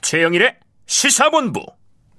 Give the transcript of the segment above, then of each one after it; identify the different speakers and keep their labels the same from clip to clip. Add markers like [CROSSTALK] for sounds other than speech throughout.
Speaker 1: 최영일의 시사본부.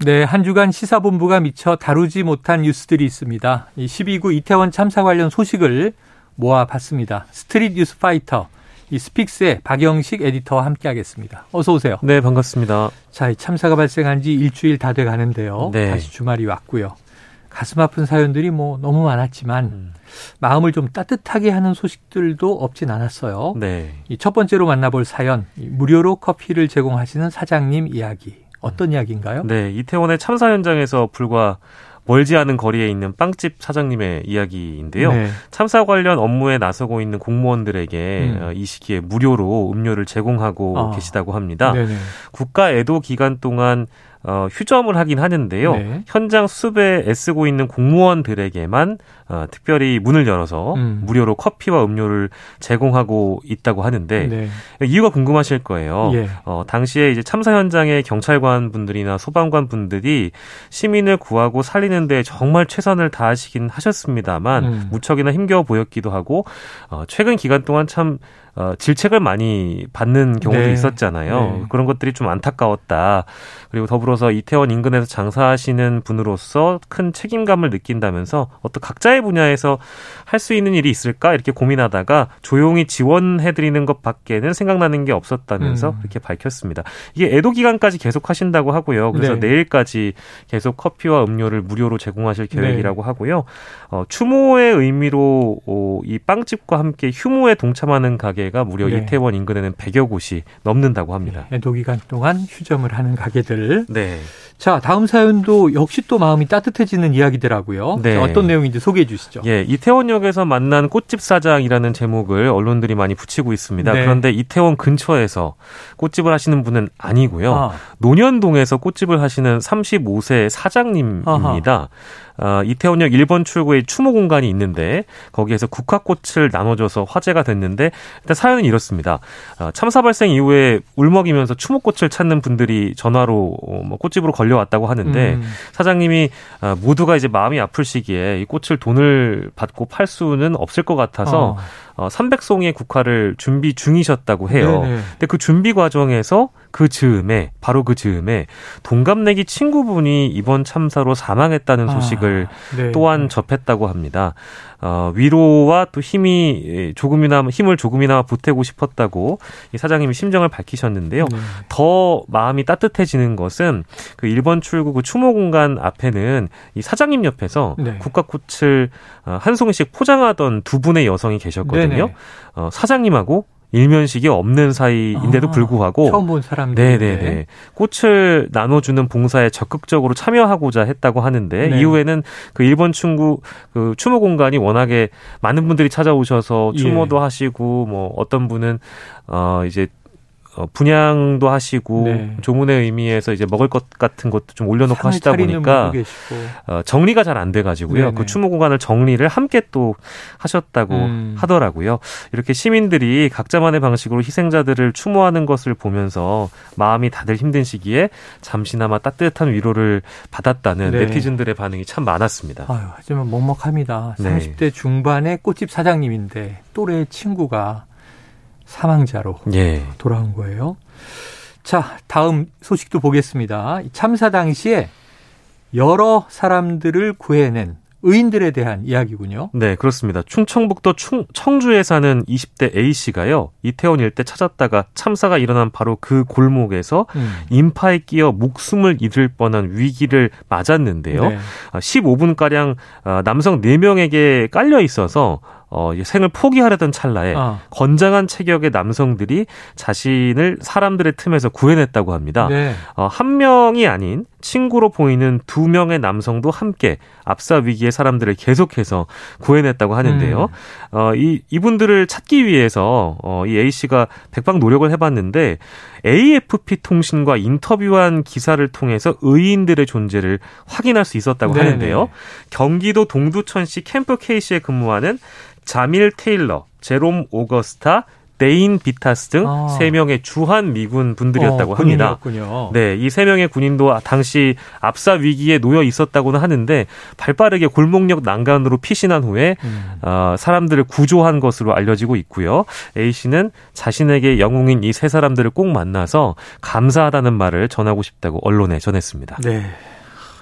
Speaker 2: 네, 한 주간 시사본부가 미처 다루지 못한 뉴스들이 있습니다. 12구 이태원 참사 관련 소식을 모아봤습니다. 스트릿 뉴스 파이터, 이 스픽스의 박영식 에디터와 함께하겠습니다. 어서 오세요.
Speaker 3: 네, 반갑습니다.
Speaker 2: 자, 이 참사가 발생한 지 일주일 다 돼 가는데요. 네. 다시 주말이 왔고요. 가슴 아픈 사연들이 뭐 너무 많았지만 음. 마음을 좀 따뜻하게 하는 소식들도 없진 않았어요. 네. 이 첫 번째로 만나볼 사연 무료로 커피를 제공하시는 사장님 이야기 어떤 음. 이야기인가요?
Speaker 3: 네, 이태원의 참사 현장에서 불과 멀지 않은 거리에 있는 빵집 사장님의 이야기인데요. 네. 참사 관련 업무에 나서고 있는 공무원들에게 음. 어, 이 시기에 무료로 음료를 제공하고 아. 계시다고 합니다. 네네. 국가 애도 기간 동안 어, 휴점을 하긴 하는데요. 네. 현장 수습에 애쓰고 있는 공무원들에게만 어, 특별히 문을 열어서 음. 무료로 커피와 음료를 제공하고 있다고 하는데 네. 이유가 궁금하실 거예요. 예. 어, 당시에 이제 참사 현장의 경찰관 분들이나 소방관 분들이 시민을 구하고 살리는데 정말 최선을 다하시긴 하셨습니다만 음. 무척이나 힘겨워 보였기도 하고 어, 최근 기간 동안 참 어, 질책을 많이 받는 경우도 네. 있었잖아요. 네. 그런 것들이 좀 안타까웠다. 그리고 더불어서 이태원 인근에서 장사하시는 분으로서 큰 책임감을 느낀다면서 어떤 각자의 분야에서 할 수 있는 일이 있을까 이렇게 고민하다가 조용히 지원해드리는 것밖에는 생각나는 게 없었다면서 음. 이렇게 밝혔습니다. 이게 애도 기간까지 계속 하신다고 하고요. 그래서 네. 내일까지 계속 커피와 음료를 무료로 제공하실 계획이라고 네. 하고요. 어, 추모의 의미로 어, 이 빵집과 함께 휴무에 동참하는 가게 가게가 무려 네. 이태원 인근에는 100여 곳이 넘는다고 합니다.
Speaker 2: 네, 기간 동안 휴점을 하는 가게들. 네. 자, 다음 사연도 역시 또 마음이 따뜻해지는 이야기더라고요. 네. 자, 어떤 내용인지 소개해 주시죠.
Speaker 3: 예, 이태원역에서 만난 꽃집 사장이라는 제목을 언론들이 많이 붙이고 있습니다. 네. 그런데 이태원 근처에서 꽃집을 하시는 분은 아니고요. 아. 논현동에서 꽃집을 하시는 35세 사장님입니다. 아하. 어, 이태원역 1번 출구에 추모 공간이 있는데 거기에서 국화꽃을 나눠줘서 화제가 됐는데 일단 사연은 이렇습니다. 어, 참사 발생 이후에 울먹이면서 추모꽃을 찾는 분들이 전화로 어, 뭐 꽃집으로 걸려왔다고 하는데 음. 사장님이 어, 모두가 이제 마음이 아플 시기에 이 꽃을 돈을 받고 팔 수는 없을 것 같아서 어. 어, 300송이의 국화를 준비 중이셨다고 해요. 네네. 근데 그 준비 과정에서 그 즈음에 바로 그 즈음에 동갑내기 친구분이 이번 참사로 사망했다는 아, 소식을 아, 네. 또한 접했다고 합니다. 어, 위로와 또 힘이 조금이나 힘을 조금이나 보태고 싶었다고 이 사장님이 심정을 밝히셨는데요. 네. 더 마음이 따뜻해지는 것은 그 1번 출구 그 추모 공간 앞에는 이 사장님 옆에서 네. 국가꽃을 어, 한 송이씩 포장하던 두 분의 여성이 계셨거든요. 어, 사장님하고 일면식이 없는 사이인데도 아, 불구하고
Speaker 2: 처음 본 사람들
Speaker 3: 네네네. 꽃을 나눠주는 봉사에 적극적으로 참여하고자 했다고 하는데 네. 이후에는 그 일본 충구 그 추모 공간이 워낙에 많은 분들이 찾아오셔서 추모도 예. 하시고 뭐 어떤 분은 어 이제 어, 분양도 하시고 네. 조문의 의미에서 이제 먹을 것 같은 것도 좀 올려놓고 하시다 보니까 어, 정리가 잘 안 돼가지고요. 네네. 그 추모 공간을 정리를 함께 또 하셨다고 음. 하더라고요. 이렇게 시민들이 각자만의 방식으로 희생자들을 추모하는 것을 보면서 마음이 다들 힘든 시기에 잠시나마 따뜻한 위로를 받았다는 네. 네티즌들의 반응이 참 많았습니다.
Speaker 2: 아유, 하지만 먹먹합니다. 30대 중반의 꽃집 사장님인데 또래 친구가 사망자로 예. 돌아온 거예요. 자, 다음 소식도 보겠습니다. 참사 당시에 여러 사람들을 구해낸 의인들에 대한 이야기군요.
Speaker 3: 네, 그렇습니다. 충청북도 충, 청주에 사는 20대 A 씨가요. 이태원 일대 찾았다가 참사가 일어난 바로 그 골목에서 음. 인파에 끼어 목숨을 잃을 뻔한 위기를 맞았는데요. 네. 15분 아, 가량 아, 남성 4 명에게 깔려 있어서 어, 생을 포기하려던 찰나에 아. 건장한 체격의 남성들이 자신을 사람들의 틈에서 구해냈다고 합니다. 네. 어, 한 명이 아닌 친구로 보이는 두 명의 남성도 함께 압사 위기의 사람들을 계속해서 구해냈다고 하는데요. 음. 어, 이, 이분들을 찾기 위해서 어, 이 A 씨가 백방 노력을 해봤는데 AFP 통신과 인터뷰한 기사를 통해서 의인들의 존재를 확인할 수 있었다고 네네. 하는데요. 경기도 동두천시 캠프 K시에 근무하는 자밀 테일러, 제롬 오거스타, 데인 비타스 등 아. 3명의 주한 미군 분들이었다고 어, 합니다. 네, 이 3명의 군인도 당시 압사 위기에 놓여 있었다고는 하는데 발빠르게 골목역 난간으로 피신한 후에 음. 어, 사람들을 구조한 것으로 알려지고 있고요. A 씨는 자신에게 영웅인 이 세 사람들을 꼭 만나서 감사하다는 말을 전하고 싶다고 언론에 전했습니다.
Speaker 2: 네.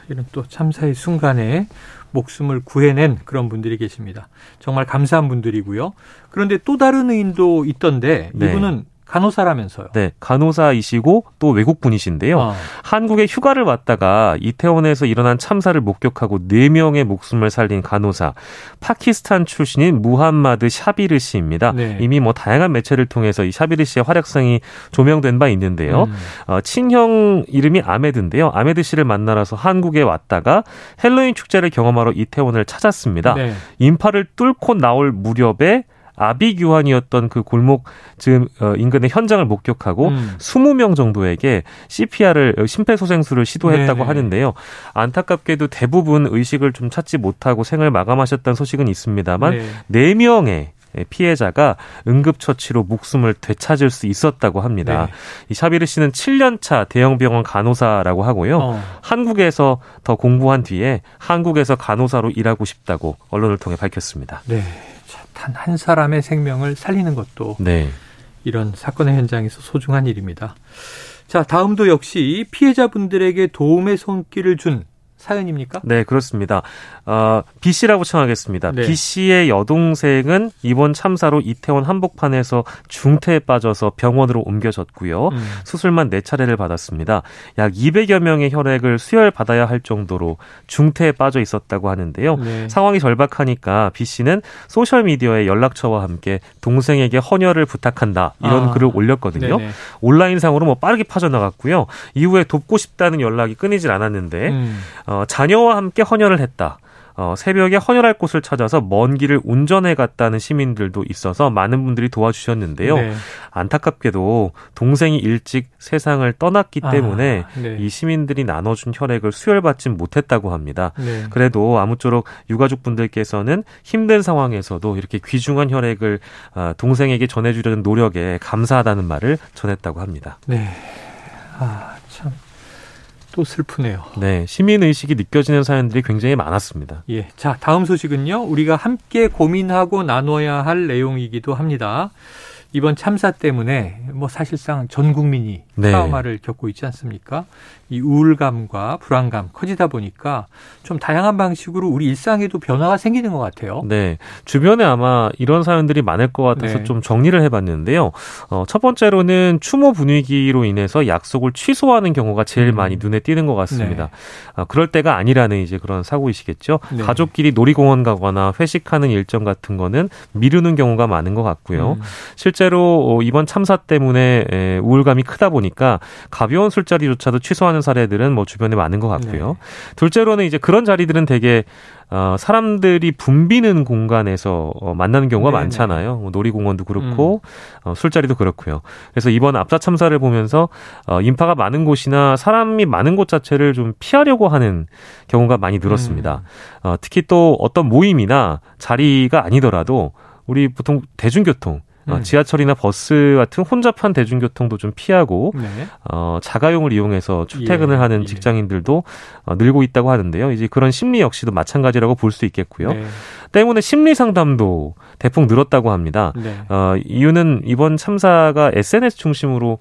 Speaker 2: 이런 또 참사의 순간에 목숨을 구해낸 그런 분들이 계십니다. 정말 감사한 분들이고요. 그런데 또 다른 의인도 있던데 네. 이분은 간호사라면서요.
Speaker 3: 네, 간호사이시고 또 외국 분이신데요. 아. 한국에 휴가를 왔다가 이태원에서 일어난 참사를 목격하고 4명의 목숨을 살린 간호사 파키스탄 출신인 무함마드 샤비르 씨입니다. 네. 이미 뭐 다양한 매체를 통해서 이 샤비르 씨의 활약상이 조명된 바 있는데요. 음. 어, 친형 이름이 아메드인데요. 아메드 씨를 만나러서 한국에 왔다가 헬로윈 축제를 경험하러 이태원을 찾았습니다. 네. 인파를 뚫고 나올 무렵에 아비규환이었던 그 골목 즉 어, 인근의 현장을 목격하고 음. 20명 정도에게 CPR을 어, 심폐소생술을 시도했다고 네네. 하는데요. 안타깝게도 대부분 의식을 좀 찾지 못하고 생을 마감하셨다는 소식은 있습니다만 네. 4명의 피해자가 응급처치로 목숨을 되찾을 수 있었다고 합니다. 네. 이 샤비르 씨는 7년차 대형병원 간호사라고 하고요. 어. 한국에서 더 공부한 뒤에 한국에서 간호사로 일하고 싶다고 언론을 통해 밝혔습니다.
Speaker 2: 네. 단 한 사람의 생명을 살리는 것도 네. 이런 사건의 현장에서 소중한 일입니다. 자, 다음도 역시 피해자분들에게 도움의 손길을 준 사연입니까?
Speaker 3: 네, 그렇습니다. 어, B 씨라고 청하겠습니다. 네. B 씨의 여동생은 이번 참사로 이태원 한복판에서 중태에 빠져서 병원으로 옮겨졌고요. 음. 수술만 네 차례를 받았습니다. 약 200여 명의 혈액을 수혈 받아야 할 정도로 중태에 빠져 있었다고 하는데요. 네. 상황이 절박하니까 B 씨는 소셜 미디어에 연락처와 함께 동생에게 헌혈을 부탁한다 이런 아. 글을 올렸거든요. 네네. 온라인상으로 뭐 빠르게 빠져나갔고요. 이후에 돕고 싶다는 연락이 끊이질 않았는데 음. 어, 자녀와 함께 헌혈을 했다. 어, 새벽에 헌혈할 곳을 찾아서 먼 길을 운전해 갔다는 시민들도 있어서 많은 분들이 도와주셨는데요. 네. 안타깝게도 동생이 일찍 세상을 떠났기 아, 때문에 아, 네. 이 시민들이 나눠준 혈액을 수혈받지 못했다고 합니다. 네. 그래도 아무쪼록 유가족 분들께서는 힘든 상황에서도 이렇게 귀중한 혈액을 어, 동생에게 전해주려는 노력에 감사하다는 말을 전했다고 합니다.
Speaker 2: 네. 아, 참. 또 슬프네요.
Speaker 3: 네, 시민 의식이 느껴지는 사연들이 굉장히 많았습니다.
Speaker 2: 예. 자, 다음 소식은요. 우리가 함께 고민하고 나눠야 할 내용이기도 합니다. 이번 참사 때문에 뭐 사실상 전 국민이 네. 트라우마를 겪고 있지 않습니까? 이 우울감과 불안감 커지다 보니까 좀 다양한 방식으로 우리 일상에도 변화가 생기는 것 같아요.
Speaker 3: 네. 주변에 아마 이런 사연들이 많을 것 같아서 네. 좀 정리를 해봤는데요. 어, 첫 번째로는 추모 분위기로 인해서 약속을 취소하는 경우가 제일 음. 많이 눈에 띄는 것 같습니다. 네. 어, 그럴 때가 아니라는 이제 그런 사고이시겠죠. 네. 가족끼리 놀이공원 가거나 회식하는 일정 같은 거는 미루는 경우가 많은 것 같고요. 음. 실제로 어, 이번 참사 때문에 우울감이 크다 보니 까 가벼운 술자리조차도 취소하는 사례들은 뭐 주변에 많은 것 같고요. 네. 둘째로는 이제 그런 자리들은 되게 어, 사람들이 붐비는 공간에서 어, 만나는 경우가 네네. 많잖아요. 뭐 놀이공원도 그렇고 음. 어, 술자리도 그렇고요. 그래서 이번 압사 참사를 보면서 어, 인파가 많은 곳이나 사람이 많은 곳 자체를 좀 피하려고 하는 경우가 많이 늘었습니다. 음. 어, 특히 또 어떤 모임이나 자리가 아니더라도 우리 보통 대중교통 어, 음. 지하철이나 버스 같은 혼잡한 대중교통도 좀 피하고 네. 어, 자가용을 이용해서 출퇴근을 예, 하는 예. 직장인들도 어, 늘고 있다고 하는데요. 이제 그런 심리 역시도 마찬가지라고 볼 수 있겠고요. 네. 때문에 심리 상담도 대폭 늘었다고 합니다. 네. 어, 이유는 이번 참사가 SNS 중심으로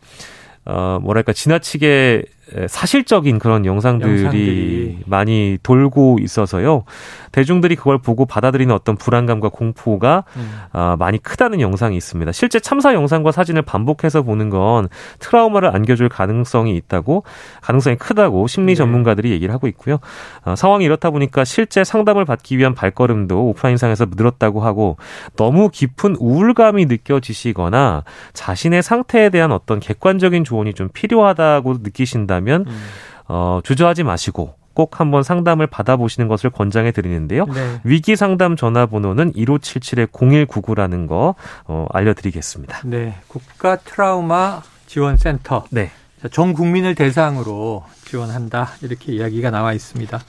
Speaker 3: 어, 뭐랄까, 지나치게 사실적인 그런 영상들이, 영상들이, 많이 돌고 있어서요. 대중들이 그걸 보고 받아들이는 어떤 불안감과 공포가 음. 어, 많이 크다는 영상이 있습니다. 실제 참사 영상과 사진을 반복해서 보는 건 트라우마를 안겨줄 가능성이 있다고 가능성이 크다고 심리 네. 전문가들이 네. 얘기를 하고 있고요. 어, 상황이 이렇다 보니까 실제 상담을 받기 위한 발걸음도 오프라인상에서 늘었다고 하고 너무 깊은 우울감이 느껴지시거나 자신의 상태에 대한 어떤 객관적인 조언이 좀 필요하다고 느끼신다 면 음. 어, 주저하지 마시고 꼭 한번 상담을 받아보시는 것을 권장해 드리는데요. 네. 위기 상담 전화번호는 1577-0199라는 거 어, 알려드리겠습니다.
Speaker 2: 네, 국가 트라우마 지원센터. 네. 자, 전 국민을 대상으로 지원한다 이렇게 이야기가 나와 있습니다.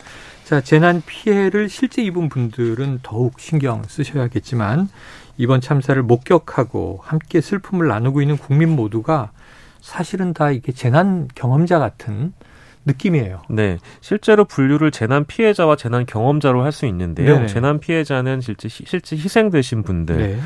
Speaker 2: 자, 재난 피해를 실제 입은 분들은 더욱 신경 쓰셔야겠지만 이번 참사를 목격하고 함께 슬픔을 나누고 있는 국민 모두가 사실은 다 이게 재난 경험자 같은 느낌이에요.
Speaker 3: 네. 실제로 분류를 재난 피해자와 재난 경험자로 할 수 있는데요. 네 재난 피해자는 실제, 실제 희생되신 분들. 네.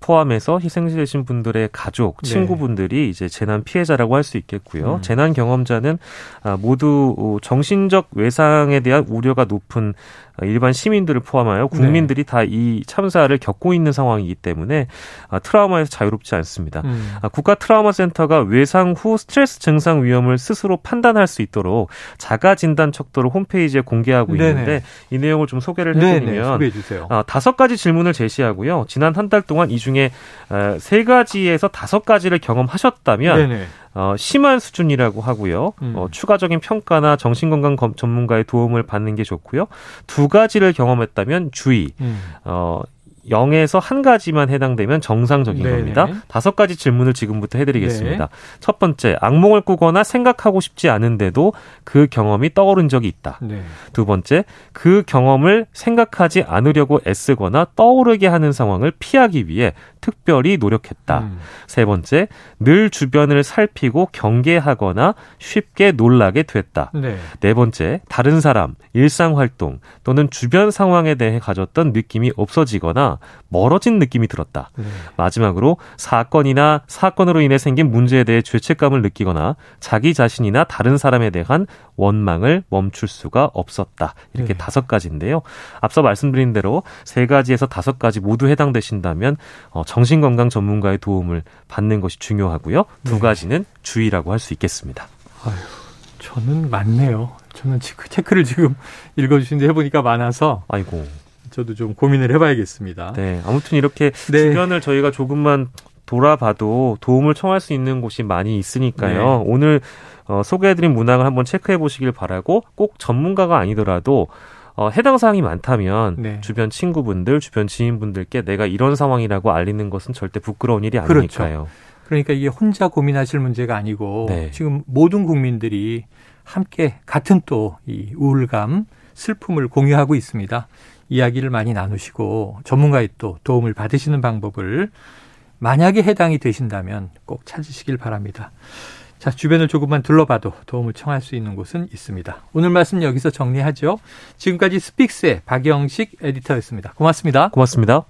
Speaker 3: 포함해서 희생되신 분들의 가족, 네. 친구분들이 네. 이제 재난 피해자라고 할 수 있겠고요. 음. 재난 경험자는 아, 모두 어, 정신적 외상에 대한 우려가 높은 일반 시민들을 포함하여 국민들이 네. 다이 참사를 겪고 있는 상황이기 때문에 아, 트라우마에서 자유롭지 않습니다. 음. 아, 국가 트라우마 센터가 외상 후 스트레스 증상 위험을 스스로 판단할 수 있도록 자가 진단 척도를 홈페이지에 공개하고 네네. 있는데 이 내용을 좀 소개를 해드리면 아, 다섯 가지 질문을 제시하고요. 지난 한 달 동안 이중 에 세 가지에서 다섯 가지를 경험하셨다면 네네. 어, 심한 수준이라고 하고요. 음. 어, 추가적인 평가나 정신건강 전문가의 도움을 받는 게 좋고요. 두 가지를 경험했다면 주의. 음. 어, 0에서 한 가지만 해당되면 정상적인 네네. 겁니다. 다섯 가지 질문을 지금부터 해드리겠습니다. 네. 첫 번째, 악몽을 꾸거나 생각하고 싶지 않은데도 그 경험이 떠오른 적이 있다. 네. 두 번째, 그 경험을 생각하지 않으려고 애쓰거나 떠오르게 하는 상황을 피하기 위해 특별히 노력했다. 음. 세 번째, 늘 주변을 살피고 경계하거나 쉽게 놀라게 됐다. 네. 네 번째, 다른 사람, 일상 활동 또는 주변 상황에 대해 가졌던 느낌이 없어지거나 멀어진 느낌이 들었다. 네. 마지막으로 사건이나 사건으로 인해 생긴 문제에 대해 죄책감을 느끼거나 자기 자신이나 다른 사람에 대한 원망을 멈출 수가 없었다. 이렇게 네. 다섯 가지인데요. 앞서 말씀드린 대로 세 가지에서 다섯 가지 모두 해당되신다면 어, 정신건강 전문가의 도움을 받는 것이 중요하고요. 두 네. 가지는 주의라고 할 수 있겠습니다.
Speaker 2: 아유, 저는 많네요. 저는 체크를 지금 [LAUGHS] 읽어주신데 해보니까 많아서.
Speaker 3: 아이고.
Speaker 2: 저도 좀 고민을 해봐야겠습니다.
Speaker 3: 네, 아무튼 이렇게 네. 주변을 저희가 조금만 돌아봐도 도움을 청할 수 있는 곳이 많이 있으니까요. 네. 오늘 어, 소개해드린 문항을 한번 체크해 보시길 바라고 꼭 전문가가 아니더라도 어, 해당 사항이 많다면 네. 주변 친구분들, 주변 지인분들께 내가 이런 상황이라고 알리는 것은 절대 부끄러운 일이 그렇죠. 아니니까요. 그렇죠.
Speaker 2: 그러니까 이게 혼자 고민하실 문제가 아니고 네. 지금 모든 국민들이 함께 같은 또 이 우울감, 슬픔을 공유하고 있습니다. 이야기를 많이 나누시고 전문가의 또 도움을 받으시는 방법을 만약에 해당이 되신다면 꼭 찾으시길 바랍니다. 자, 주변을 조금만 둘러봐도 도움을 청할 수 있는 곳은 있습니다. 오늘 말씀 여기서 정리하죠. 지금까지 스픽스의 박영식 에디터였습니다. 고맙습니다.
Speaker 3: 고맙습니다.